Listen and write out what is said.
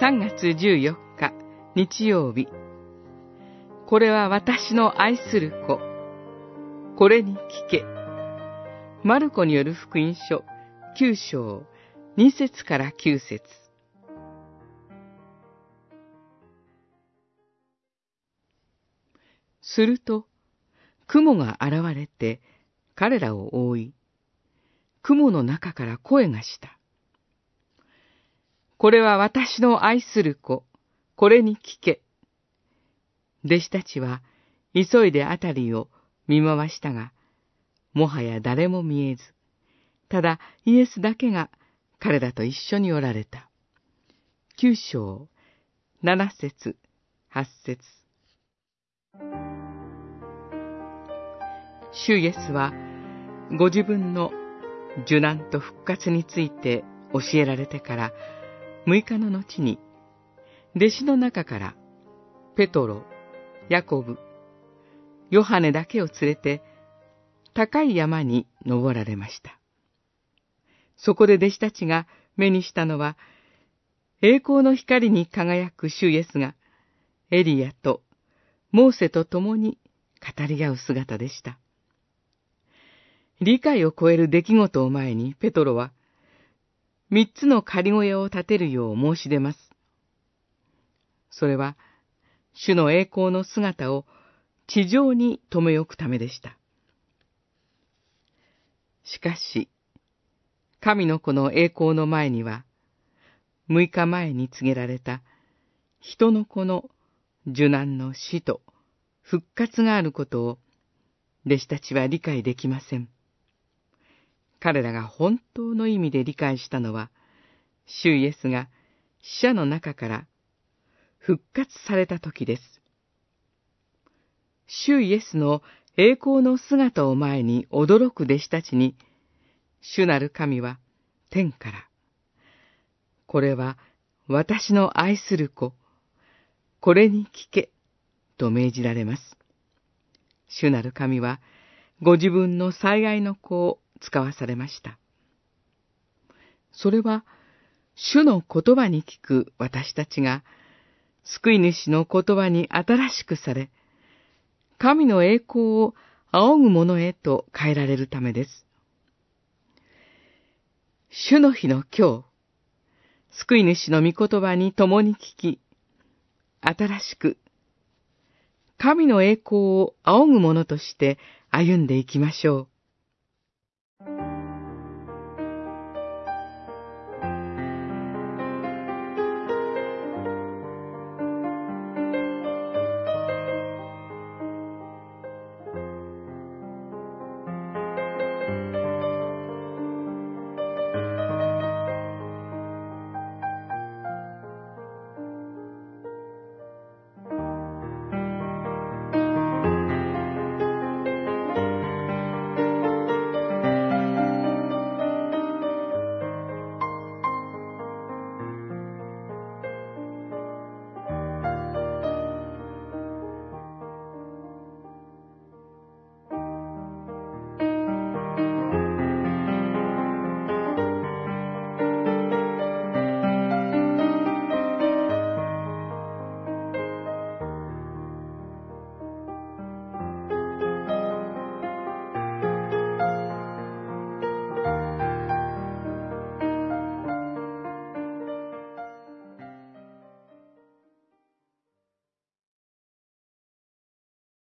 3月14日日曜日。これは私の愛する子。これに聞け。マルコによる福音書9章2節から9節すると、雲が現れて彼らを覆い、雲の中から声がした。これは私の愛する子、これに聞け。弟子たちは急いであたりを見回したが、もはや誰も見えず、ただイエスだけが彼らと一緒におられた。九章、七節、八節。主イエスは、ご自分の受難と復活について教えられてから6日の後に、弟子の中から、ペトロ、ヤコブ、ヨハネだけを連れて、高い山に登られました。そこで弟子たちが目にしたのは、栄光の光に輝く主イエスが、エリアとモーセと共に語り合う姿でした。理解を超える出来事を前に、ペトロは、三つの仮小屋を建てるよう申し出ます。それは、主の栄光の姿を地上に留め置くためでした。しかし、神の子の栄光の前には、六日前に告げられた人の子の受難の死と復活があることを弟子たちは理解できません。彼らが本当の意味で理解したのは、主イエスが死者の中から復活された時です。主イエスの栄光の姿を前に驚く弟子たちに、主なる神は天から、これは私の愛する子、これに聞け、と命じられます。主なる神は、ご自分の最愛の子を使わされました。それは、主の言葉に聞く私たちが、救い主の言葉に新しくされ、神の栄光を仰ぐ者へと変えられるためです。主の日の今日、救い主の御言葉に共に聞き、新しく、神の栄光を仰ぐ者として歩んでいきましょう。